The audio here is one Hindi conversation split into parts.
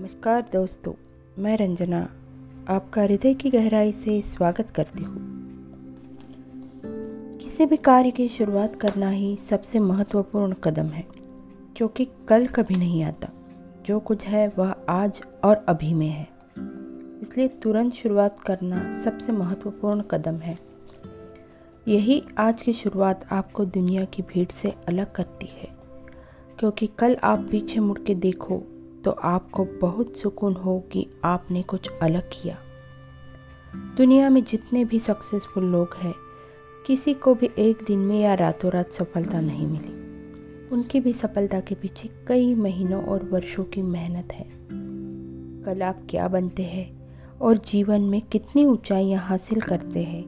नमस्कार दोस्तों, मैं रंजना, आपका हृदय की गहराई से स्वागत करती हूँ। किसी भी कार्य की शुरुआत करना ही सबसे महत्वपूर्ण कदम है, क्योंकि कल कभी नहीं आता। जो कुछ है वह आज और अभी में है। इसलिए तुरंत शुरुआत करना सबसे महत्वपूर्ण कदम है। यही आज की शुरुआत आपको दुनिया की भीड़ से अलग करती है, क्योंकि कल आप पीछे मुड़ के देखो तो आपको बहुत सुकून हो कि आपने कुछ अलग किया। दुनिया में जितने भी सक्सेसफुल लोग हैं, किसी को भी एक दिन में या रातों रात सफलता नहीं मिली। उनकी भी सफलता के पीछे कई महीनों और वर्षों की मेहनत है। कल आप क्या बनते हैं और जीवन में कितनी ऊंचाइयाँ हासिल करते हैं,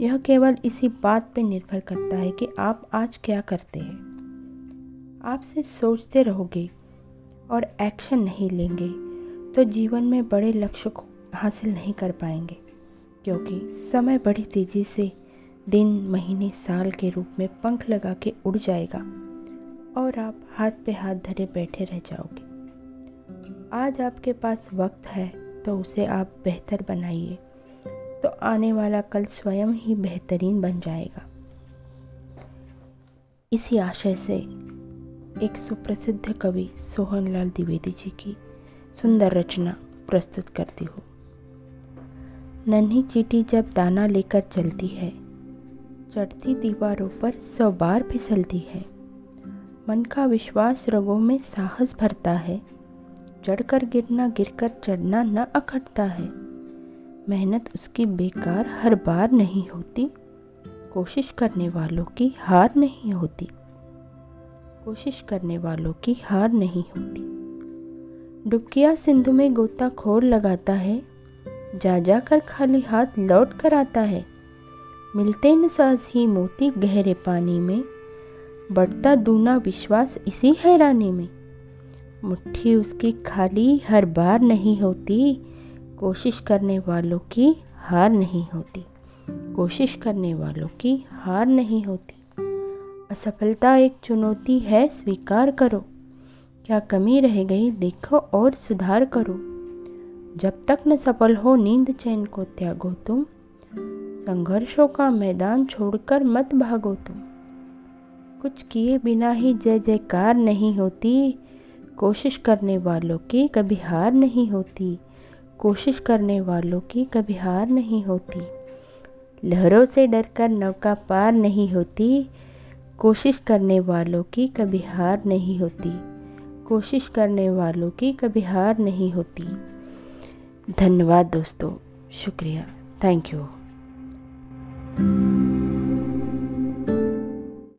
यह केवल इसी बात पर निर्भर करता है कि आप आज क्या करते हैं। आप सिर्फ़ सोचते रहोगे और एक्शन नहीं लेंगे तो जीवन में बड़े लक्ष्य को हासिल नहीं कर पाएँगे, क्योंकि समय बड़ी तेज़ी से दिन, महीने, साल के रूप में पंख लगा के उड़ जाएगा और आप हाथ पे हाथ धरे बैठे रह जाओगे। आज आपके पास वक्त है तो उसे आप बेहतर बनाइए तो आने वाला कल स्वयं ही बेहतरीन बन जाएगा। इसी आशय से एक सुप्रसिद्ध कवि सोहनलाल द्विवेदी जी की सुंदर रचना प्रस्तुत करती हूँ। नन्ही चीटी जब दाना लेकर चलती है, चढ़ती दीवारों पर सौ बार फिसलती है। मन का विश्वास रगों में साहस भरता है, चढ़कर गिरना गिरकर चढ़ना न अखटता है। मेहनत उसकी बेकार हर बार नहीं होती, कोशिश करने वालों की हार नहीं होती। कोशिश करने वालों की हार नहीं होती। डुबकिया सिंधु में गोताखोर लगाता है, जा जा कर खाली हाथ लौट कर आता है। मिलते न साज ही मोती गहरे पानी में, बढ़ता दूना विश्वास इसी हैरानी में। मुट्ठी उसकी खाली हर बार नहीं होती, कोशिश करने वालों की हार नहीं होती। कोशिश करने वालों की हार नहीं होती। असफलता एक चुनौती है, स्वीकार करो। क्या कमी रह गई, देखो और सुधार करो। जब तक न सफल हो, नींद चैन को त्यागो तुम। संघर्षों का मैदान छोड़कर मत भागो तुम। कुछ किए बिना ही जय जयकार नहीं होती। कोशिश करने वालों की कभी हार नहीं होती। कोशिश करने वालों की कभी हार नहीं होती। लहरों से डरकर नौका पार नहीं होती। कोशिश करने वालों की कभी हार नहीं होती। कोशिश करने वालों की कभी हार नहीं होती। धन्यवाद दोस्तों, शुक्रिया। Thank you